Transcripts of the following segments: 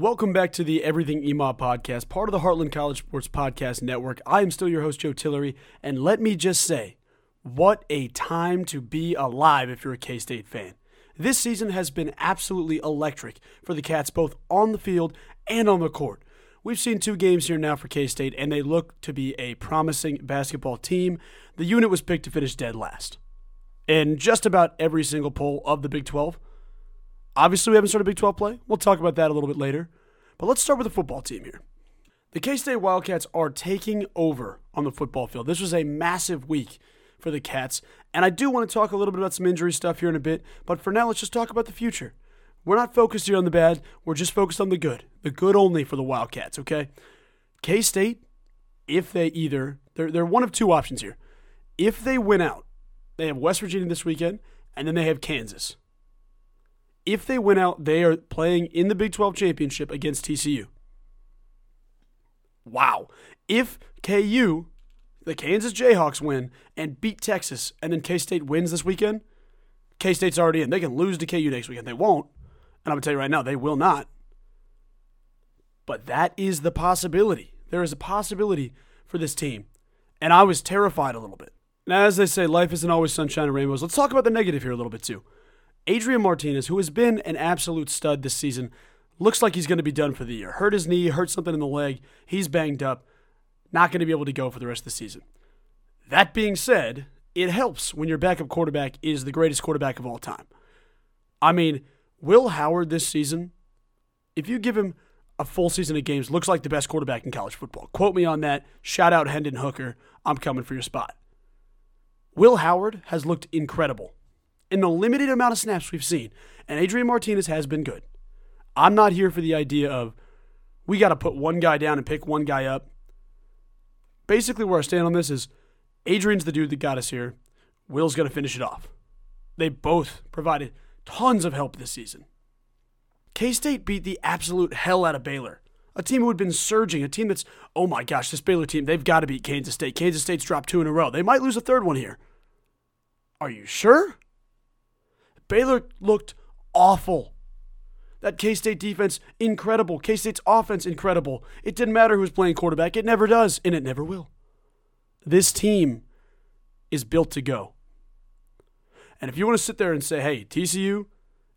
Welcome back to the Everything EMAW podcast, part of the Heartland College Sports Podcast Network. I am still your host, Joe Tillery, and let me just say, what a time to be alive if you're a K State fan. This season has been absolutely electric for the Cats, both on the field and on the court. We've seen two games here now for K State, and they look to be a promising basketball team. The unit was picked to finish dead last. In just about every single poll of the Big 12, Obviously, we haven't started Big 12 play. We'll talk about that a little bit later. But let's start with the football team here. The K State Wildcats are taking over on the football field. This was a massive week for the Cats. And I do want to talk a little bit about some injury stuff here in a bit. But for now, let's just talk about the future. We're not focused here on the bad. We're just focused on the good. The good only for the Wildcats, okay? K State, if they either, they're, they're one of two options here. If they win out, they have West Virginia this weekend, and then they have Kansas if they win out, they are playing in the Big 12 championship against TCU. Wow. If KU, the Kansas Jayhawks, win and beat Texas, and then K State wins this weekend, K State's already in. They can lose to KU next weekend. They won't. And I'm going to tell you right now, they will not. But that is the possibility. There is a possibility for this team. And I was terrified a little bit. Now, as they say, life isn't always sunshine and rainbows. Let's talk about the negative here a little bit, too. Adrian Martinez, who has been an absolute stud this season, looks like he's going to be done for the year. Hurt his knee, hurt something in the leg. He's banged up. Not going to be able to go for the rest of the season. That being said, it helps when your backup quarterback is the greatest quarterback of all time. I mean, Will Howard this season, if you give him a full season of games, looks like the best quarterback in college football. Quote me on that. Shout out Hendon Hooker. I'm coming for your spot. Will Howard has looked incredible in the limited amount of snaps we've seen, and Adrian Martinez has been good. I'm not here for the idea of we got to put one guy down and pick one guy up. Basically, where I stand on this is Adrian's the dude that got us here. Will's going to finish it off. They both provided tons of help this season. K State beat the absolute hell out of Baylor, a team who had been surging, a team that's, oh my gosh, this Baylor team, they've got to beat Kansas State. Kansas State's dropped two in a row. They might lose a third one here. Are you sure? Baylor looked awful. That K State defense, incredible. K State's offense, incredible. It didn't matter who was playing quarterback. It never does, and it never will. This team is built to go. And if you want to sit there and say, hey, TCU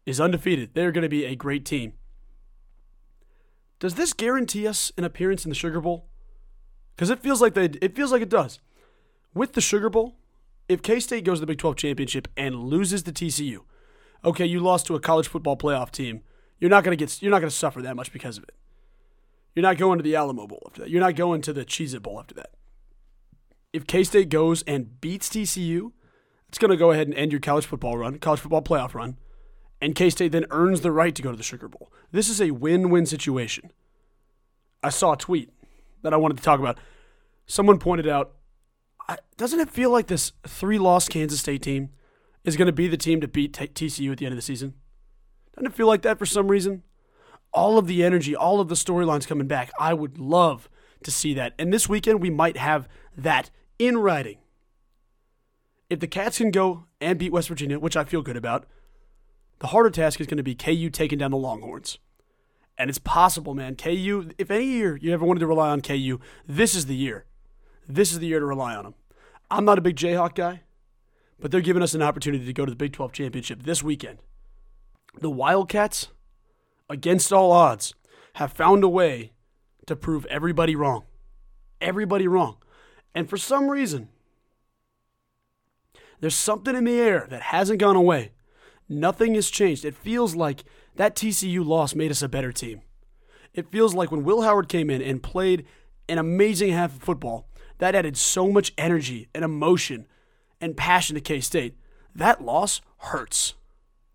is undefeated, they're going to be a great team. Does this guarantee us an appearance in the Sugar Bowl? Because it feels like they, it feels like it does. With the Sugar Bowl, if K State goes to the Big 12 championship and loses to TCU, okay, you lost to a college football playoff team. You're not gonna get you're not gonna suffer that much because of it. You're not going to the Alamo Bowl after that. You're not going to the Cheez It Bowl after that. If K State goes and beats TCU, it's gonna go ahead and end your college football run, college football playoff run, and K State then earns the right to go to the Sugar Bowl. This is a win-win situation. I saw a tweet that I wanted to talk about. Someone pointed out, doesn't it feel like this three-loss Kansas State team? Is going to be the team to beat t- TCU at the end of the season? Doesn't it feel like that for some reason? All of the energy, all of the storylines coming back. I would love to see that. And this weekend, we might have that in writing. If the Cats can go and beat West Virginia, which I feel good about, the harder task is going to be KU taking down the Longhorns. And it's possible, man. KU, if any year you ever wanted to rely on KU, this is the year. This is the year to rely on them. I'm not a big Jayhawk guy but they're giving us an opportunity to go to the Big 12 championship this weekend. The Wildcats, against all odds, have found a way to prove everybody wrong. Everybody wrong. And for some reason, there's something in the air that hasn't gone away. Nothing has changed. It feels like that TCU loss made us a better team. It feels like when Will Howard came in and played an amazing half of football, that added so much energy and emotion and passion to K State. That loss hurts.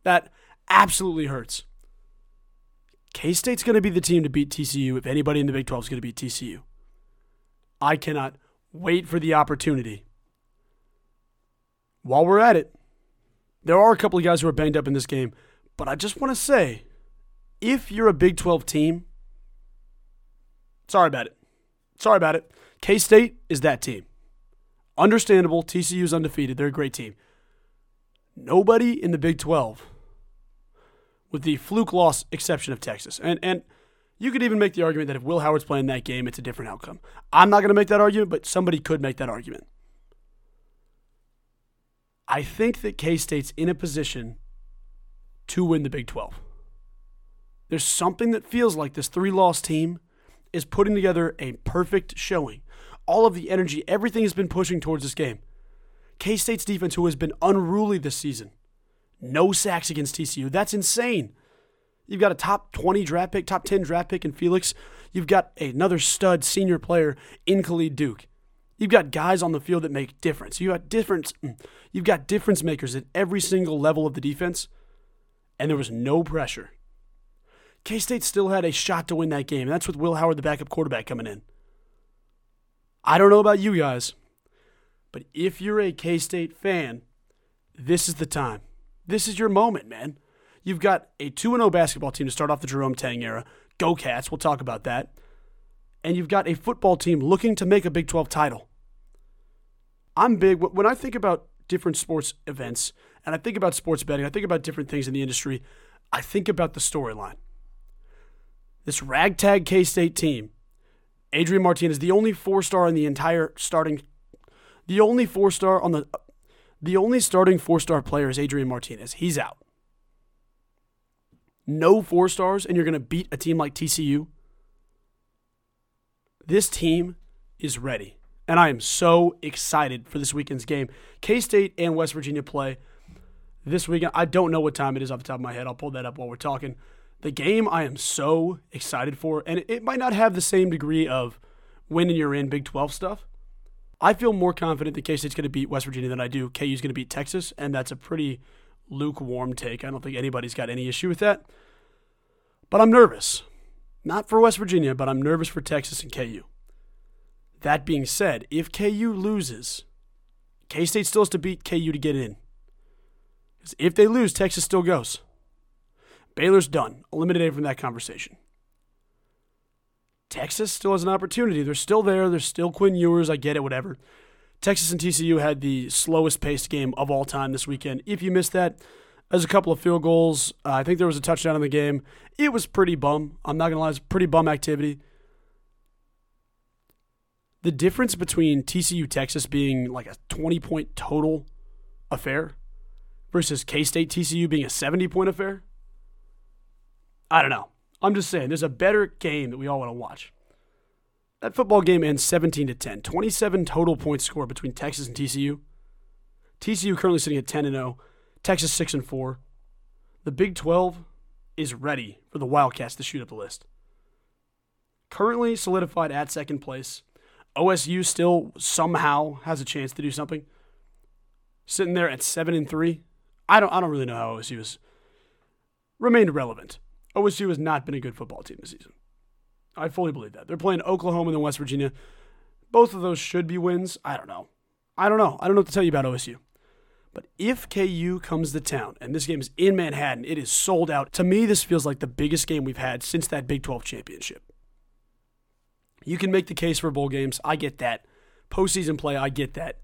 That absolutely hurts. K State's going to be the team to beat TCU if anybody in the Big 12 is going to beat TCU. I cannot wait for the opportunity. While we're at it, there are a couple of guys who are banged up in this game, but I just want to say if you're a Big 12 team, sorry about it. Sorry about it. K State is that team. Understandable. TCU's undefeated. They're a great team. Nobody in the Big 12, with the fluke loss exception of Texas. And, and You could even make the argument that if Will Howard's playing that game, it's a different outcome. I'm not going to make that argument, but somebody could make that argument. I think that K State's in a position to win the Big 12. There's something that feels like this three loss team is putting together a perfect showing. All of the energy, everything has been pushing towards this game. K State's defense, who has been unruly this season, no sacks against TCU. That's insane. You've got a top 20 draft pick, top 10 draft pick in Felix. You've got another stud senior player in Khalid Duke. You've got guys on the field that make difference. You got difference. Mm, you've got difference makers at every single level of the defense, and there was no pressure. K State still had a shot to win that game, and that's with Will Howard, the backup quarterback, coming in. I don't know about you guys, but if you're a K State fan, this is the time. This is your moment, man. You've got a 2 0 basketball team to start off the Jerome Tang era. Go Cats, we'll talk about that. And you've got a football team looking to make a Big 12 title. I'm big. When I think about different sports events and I think about sports betting, I think about different things in the industry, I think about the storyline. This ragtag K State team, Adrian Martinez, the only four star in the entire starting, the only four star on the, the only starting four star player is Adrian Martinez. He's out. No four stars, and you're going to beat a team like TCU. This team is ready. And I am so excited for this weekend's game. K State and West Virginia play this weekend. I don't know what time it is off the top of my head. I'll pull that up while we're talking. The game I am so excited for, and it might not have the same degree of winning you're in Big 12 stuff. I feel more confident that K State's going to beat West Virginia than I do KU's going to beat Texas, and that's a pretty lukewarm take. I don't think anybody's got any issue with that. But I'm nervous. Not for West Virginia, but I'm nervous for Texas and KU. That being said, if KU loses, K State still has to beat KU to get in. If they lose, Texas still goes. Baylor's done, eliminated from that conversation. Texas still has an opportunity. They're still there. They're still Quinn Ewers. I get it, whatever. Texas and TCU had the slowest paced game of all time this weekend. If you missed that, there's a couple of field goals. Uh, I think there was a touchdown in the game. It was pretty bum. I'm not going to lie, it's pretty bum activity the difference between TCU Texas being like a 20 point total affair versus K State TCU being a 70 point affair, I don't know. I'm just saying there's a better game that we all want to watch. That football game ends 17 to 10. 27 total points scored between Texas and TCU. TCU currently sitting at 10 and 0, Texas 6 and 4. The Big 12 is ready for the Wildcats to shoot up the list. Currently solidified at second place OSU still somehow has a chance to do something. Sitting there at seven and three, I don't I don't really know how OSU has remained relevant. OSU has not been a good football team this season. I fully believe that. They're playing Oklahoma and then West Virginia. Both of those should be wins. I don't know. I don't know. I don't know what to tell you about OSU. But if KU comes to town and this game is in Manhattan, it is sold out. To me, this feels like the biggest game we've had since that Big 12 championship. You can make the case for bowl games. I get that. Postseason play, I get that.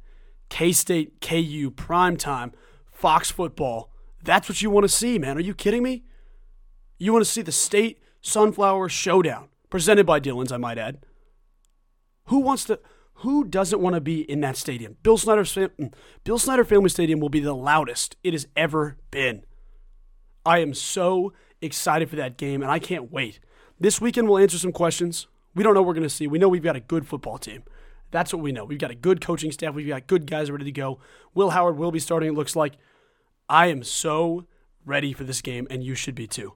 K State, KU, prime time, Fox football. That's what you want to see, man. Are you kidding me? You want to see the state sunflower showdown presented by Dillons, I might add. Who wants to? Who doesn't want to be in that stadium? Bill Snyder, mm, Bill Snyder Family Stadium will be the loudest it has ever been. I am so excited for that game, and I can't wait. This weekend we'll answer some questions. We don't know what we're going to see. We know we've got a good football team. That's what we know. We've got a good coaching staff. We've got good guys ready to go. Will Howard will be starting, it looks like. I am so ready for this game, and you should be too.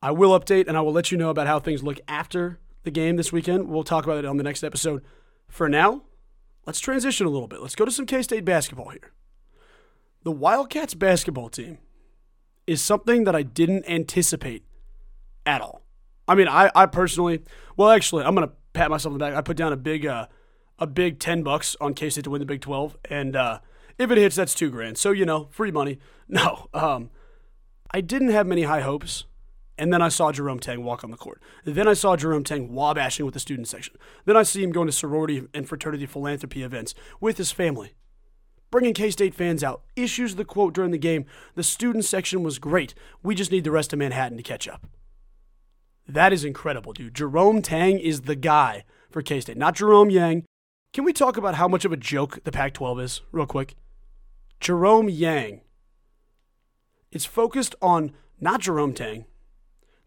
I will update and I will let you know about how things look after the game this weekend. We'll talk about it on the next episode. For now, let's transition a little bit. Let's go to some K State basketball here. The Wildcats basketball team is something that I didn't anticipate at all. I mean, I, I personally, well, actually, I'm gonna pat myself on the back. I put down a big, uh, a big ten bucks on K State to win the Big Twelve, and uh, if it hits, that's two grand. So you know, free money. No, um, I didn't have many high hopes, and then I saw Jerome Tang walk on the court. Then I saw Jerome Tang wabashing with the student section. Then I see him going to sorority and fraternity philanthropy events with his family bringing K State fans out. Issues the quote during the game the student section was great. We just need the rest of Manhattan to catch up. That is incredible, dude. Jerome Tang is the guy for K State, not Jerome Yang. Can we talk about how much of a joke the Pac 12 is, real quick? Jerome Yang. It's focused on not Jerome Tang.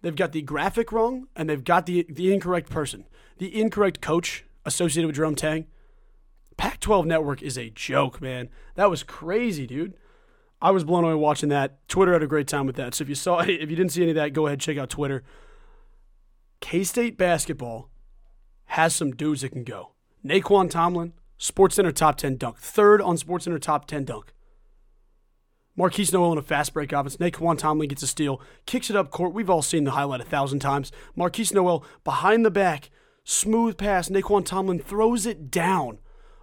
They've got the graphic wrong and they've got the, the incorrect person, the incorrect coach associated with Jerome Tang. Pac 12 network is a joke, man. That was crazy, dude. I was blown away watching that. Twitter had a great time with that. So if you saw if you didn't see any of that, go ahead check out Twitter. K State basketball has some dudes that can go. Nae'Qwan Tomlin, SportsCenter top 10 dunk. Third on SportsCenter top 10 dunk. Markquis Nowell in a fast break offense. Nae'Qwan Tomlin gets a steal, kicks it up court. We've all seen the highlight a thousand times. Markquis Nowell behind the back, smooth pass. Nae'Qwan Tomlin throws it down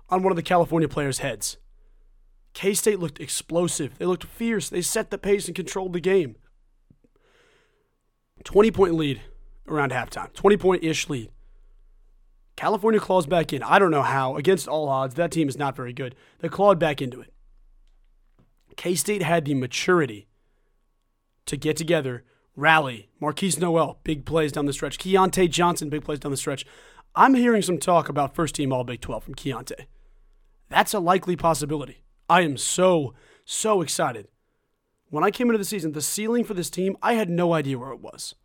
on one of the California players' heads. K State looked explosive. They looked fierce. They set the pace and controlled the game. 20 point lead around halftime, 20 point ish lead. California claws back in. I don't know how. Against all odds, that team is not very good. They clawed back into it. K State had the maturity to get together, rally. Markquis Nowell, big plays down the stretch. Keyontae Johnson, big plays down the stretch. I'm hearing some talk about first team All Big 12 from Keyontae. That's a likely possibility. I am so, so excited. When I came into the season, the ceiling for this team, I had no idea where it was.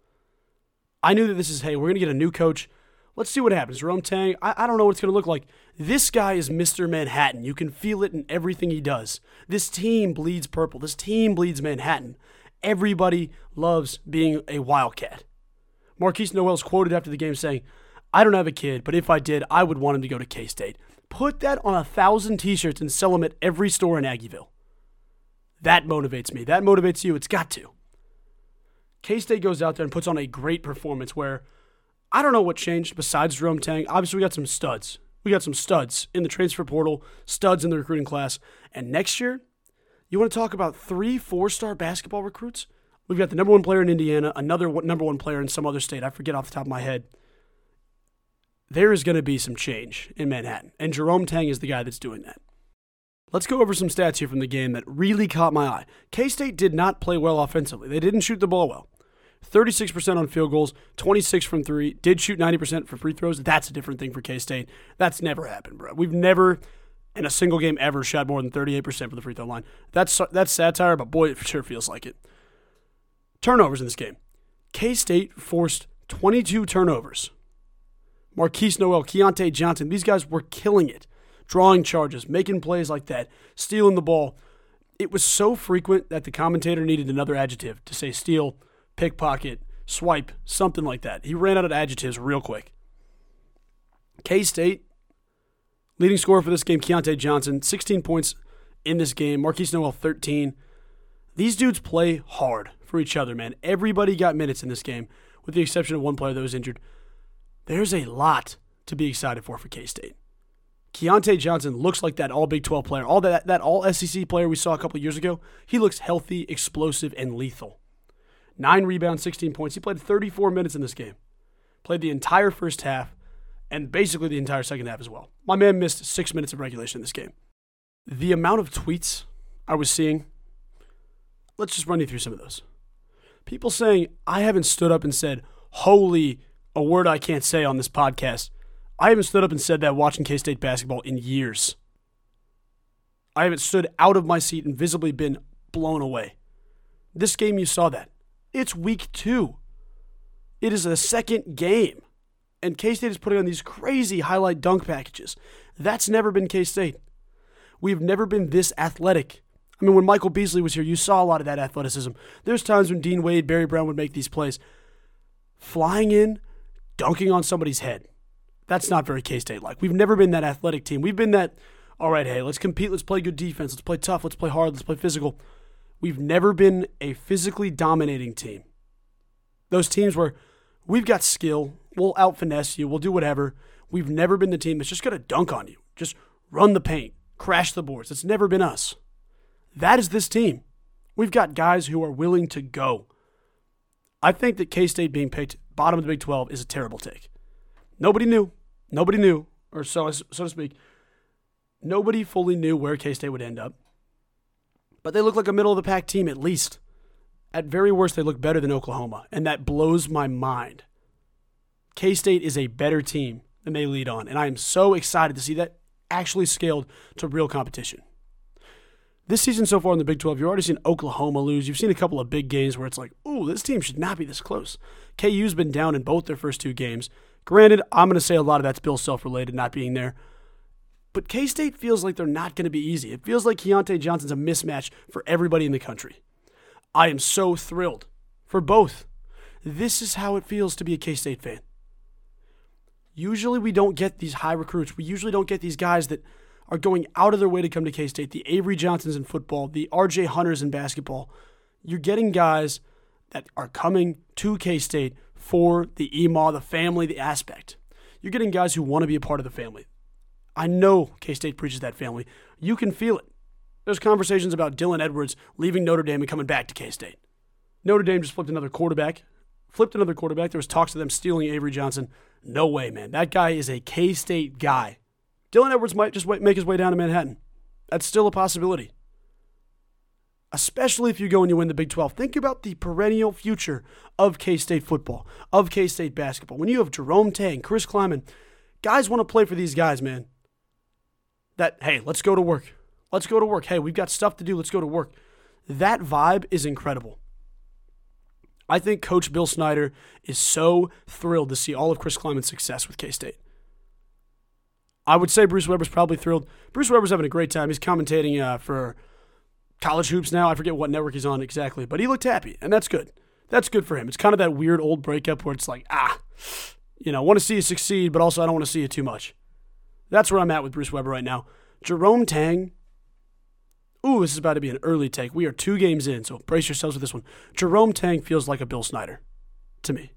I knew that this is, hey, we're going to get a new coach. Let's see what happens. Jerome Tang, I, I don't know what it's going to look like. This guy is Mr. Manhattan. You can feel it in everything he does. This team bleeds purple. This team bleeds Manhattan. Everybody loves being a Wildcat. Markquis Nowell's quoted after the game saying, I don't have a kid, but if I did, I would want him to go to K State. Put that on a thousand t shirts and sell them at every store in Aggieville. That motivates me. That motivates you. It's got to. K State goes out there and puts on a great performance where I don't know what changed besides Jerome Tang. Obviously, we got some studs. We got some studs in the transfer portal, studs in the recruiting class. And next year, you want to talk about three four star basketball recruits? We've got the number one player in Indiana, another number one player in some other state. I forget off the top of my head. There is going to be some change in Manhattan, and Jerome Tang is the guy that's doing that. Let's go over some stats here from the game that really caught my eye. K State did not play well offensively, they didn't shoot the ball well. 36% on field goals, 26 from three, did shoot 90% for free throws. That's a different thing for K State. That's never happened, bro. We've never, in a single game ever, shot more than 38% for the free throw line. That's, that's satire, but boy, it sure feels like it. Turnovers in this game. K State forced 22 turnovers. Markquis Nowell, Keyontae Johnson, these guys were killing it, drawing charges, making plays like that, stealing the ball. It was so frequent that the commentator needed another adjective to say steal pickpocket, swipe, something like that. He ran out of adjectives real quick. K State, leading scorer for this game, Keyontae Johnson, 16 points in this game. Markquis Nowell, 13. These dudes play hard for each other, man. Everybody got minutes in this game, with the exception of one player that was injured. There's a lot to be excited for for K State. Keyontae Johnson looks like that all Big 12 player, all that, that all SEC player we saw a couple years ago. He looks healthy, explosive, and lethal. Nine rebounds, 16 points. He played 34 minutes in this game. Played the entire first half and basically the entire second half as well. My man missed six minutes of regulation in this game. The amount of tweets I was seeing, let's just run you through some of those. People saying, I haven't stood up and said, holy, a word I can't say on this podcast. I haven't stood up and said that watching K State basketball in years. I haven't stood out of my seat and visibly been blown away. This game, you saw that. It's week two. It is a second game. And K State is putting on these crazy highlight dunk packages. That's never been K State. We've never been this athletic. I mean, when Michael Beasley was here, you saw a lot of that athleticism. There's times when Dean Wade, Barry Brown would make these plays. Flying in, dunking on somebody's head. That's not very K State like. We've never been that athletic team. We've been that, all right, hey, let's compete, let's play good defense, let's play tough, let's play hard, let's play physical. We've never been a physically dominating team. Those teams where we've got skill, we'll out finesse you, we'll do whatever. We've never been the team that's just going to dunk on you, just run the paint, crash the boards. It's never been us. That is this team. We've got guys who are willing to go. I think that K State being picked bottom of the Big 12 is a terrible take. Nobody knew. Nobody knew, or so, so to speak. Nobody fully knew where K State would end up but they look like a middle of the pack team at least. At very worst, they look better than Oklahoma, and that blows my mind. K State is a better team than they lead on. And I am so excited to see that actually scaled to real competition. This season so far in the Big 12, you've already seen Oklahoma lose. You've seen a couple of big games where it's like, ooh, this team should not be this close. KU's been down in both their first two games. Granted, I'm going to say a lot of that's Bill Self related, not being there. But K State feels like they're not going to be easy. It feels like Keyontae Johnson's a mismatch for everybody in the country. I am so thrilled for both. This is how it feels to be a K State fan. Usually, we don't get these high recruits. We usually don't get these guys that are going out of their way to come to K State. The Avery Johnsons in football, the RJ Hunters in basketball. You're getting guys that are coming to K State for the EMAW, the family, the aspect. You're getting guys who want to be a part of the family. I know K State preaches that family. You can feel it. There's conversations about Dylan Edwards leaving Notre Dame and coming back to K State. Notre Dame just flipped another quarterback. Flipped another quarterback. There was talks of them stealing Avery Johnson. No way, man. That guy is a K State guy. Dylan Edwards might just make his way down to Manhattan. That's still a possibility. Especially if you go and you win the Big 12. Think about the perennial future of K State football, of K State basketball. When you have Jerome Tang, Chris Klieman, guys want to play for these guys, man that, hey, let's go to work. Let's go to work. Hey, we've got stuff to do. Let's go to work. That vibe is incredible. I think Coach Bill Snyder is so thrilled to see all of Chris Klieman's success with K State. I would say Bruce Weber's probably thrilled. Bruce Weber's having a great time. He's commentating uh, for college hoops now. I forget what network he's on exactly, but he looked happy, and that's good. That's good for him. It's kind of that weird old breakup where it's like, ah, you know, want to see you succeed, but also I don't want to see you too much. That's where I'm at with Bruce Weber right now. Jerome Tang. Ooh, this is about to be an early take. We are two games in, so brace yourselves with this one. Jerome Tang feels like a Bill Snyder to me.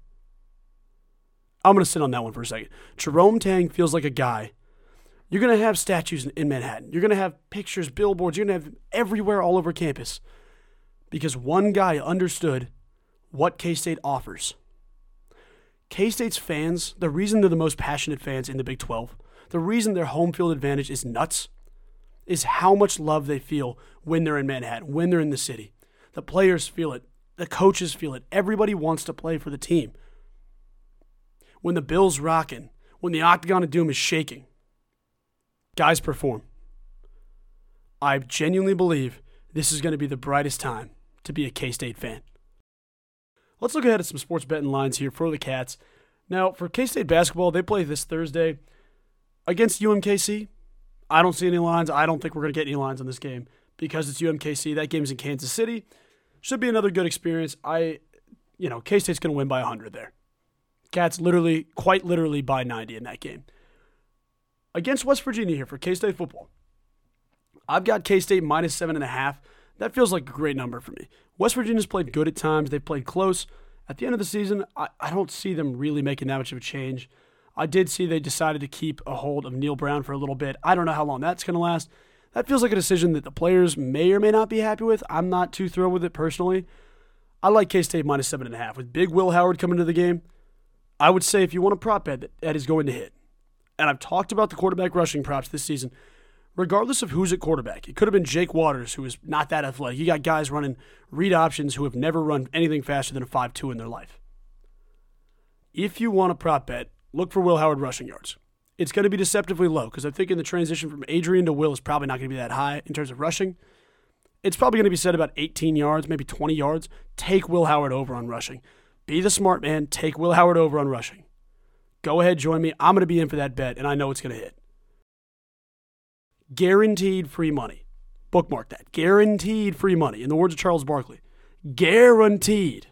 I'm going to sit on that one for a second. Jerome Tang feels like a guy. You're going to have statues in Manhattan. You're going to have pictures, billboards. You're going to have everywhere all over campus because one guy understood what K State offers. K State's fans, the reason they're the most passionate fans in the Big 12 the reason their home field advantage is nuts is how much love they feel when they're in Manhattan, when they're in the city. The players feel it, the coaches feel it. Everybody wants to play for the team. When the Bill's rocking, when the Octagon of Doom is shaking, guys perform. I genuinely believe this is going to be the brightest time to be a K State fan. Let's look ahead at some sports betting lines here for the Cats. Now, for K State basketball, they play this Thursday against UMKC, I don't see any lines. I don't think we're going to get any lines on this game because it's UMKC. That game's in Kansas City. Should be another good experience. I, you know, K State's going to win by 100 there. Cats literally, quite literally by 90 in that game. Against West Virginia here for K State football. I've got K State minus seven and a half. That feels like a great number for me. West Virginia's played good at times. They've played close. At the end of the season, I, I don't see them really making that much of a change. I did see they decided to keep a hold of Neal Brown for a little bit. I don't know how long that's going to last. That feels like a decision that the players may or may not be happy with. I'm not too thrilled with it personally. I like K State minus seven and a half with Big Will Howard coming to the game. I would say if you want a prop bet, that is going to hit. And I've talked about the quarterback rushing props this season. Regardless of who's at quarterback, it could have been Jake Waters, who is not that athletic. You got guys running read options who have never run anything faster than a 5 2 in their life. If you want a prop bet, look for Will Howard rushing yards. It's going to be deceptively low because I think in the transition from Adrian to Will is probably not going to be that high in terms of rushing. It's probably going to be set about 18 yards, maybe 20 yards. Take Will Howard over on rushing. Be the smart man. Take Will Howard over on rushing. Go ahead, join me. I'm going to be in for that bet, and I know it's going to hit. Guaranteed free money. Bookmark that. Guaranteed free money. In the words of Charles Barkley, guaranteed.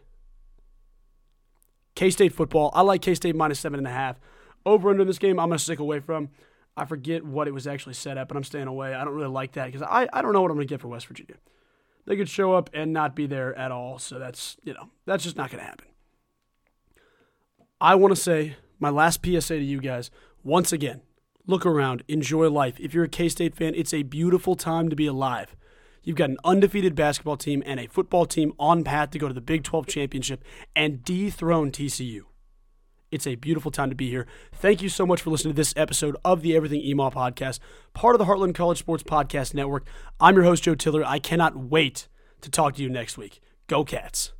K State football. I like K State minus seven and a half. Over under in this game, I'm going to stick away from. I forget what it was actually set at, but I'm staying away. I don't really like that because I, I don't know what I'm going to get for West Virginia. They could show up and not be there at all. So that's, you know, that's just not going to happen. I want to say my last PSA to you guys once again look around, enjoy life. If you're a K State fan, it's a beautiful time to be alive. You've got an undefeated basketball team and a football team on path to go to the Big 12 championship and dethrone TCU. It's a beautiful time to be here. Thank you so much for listening to this episode of the Everything EMAW podcast, part of the Heartland College Sports Podcast Network. I'm your host, Joe Tillery. I cannot wait to talk to you next week. Go Cats.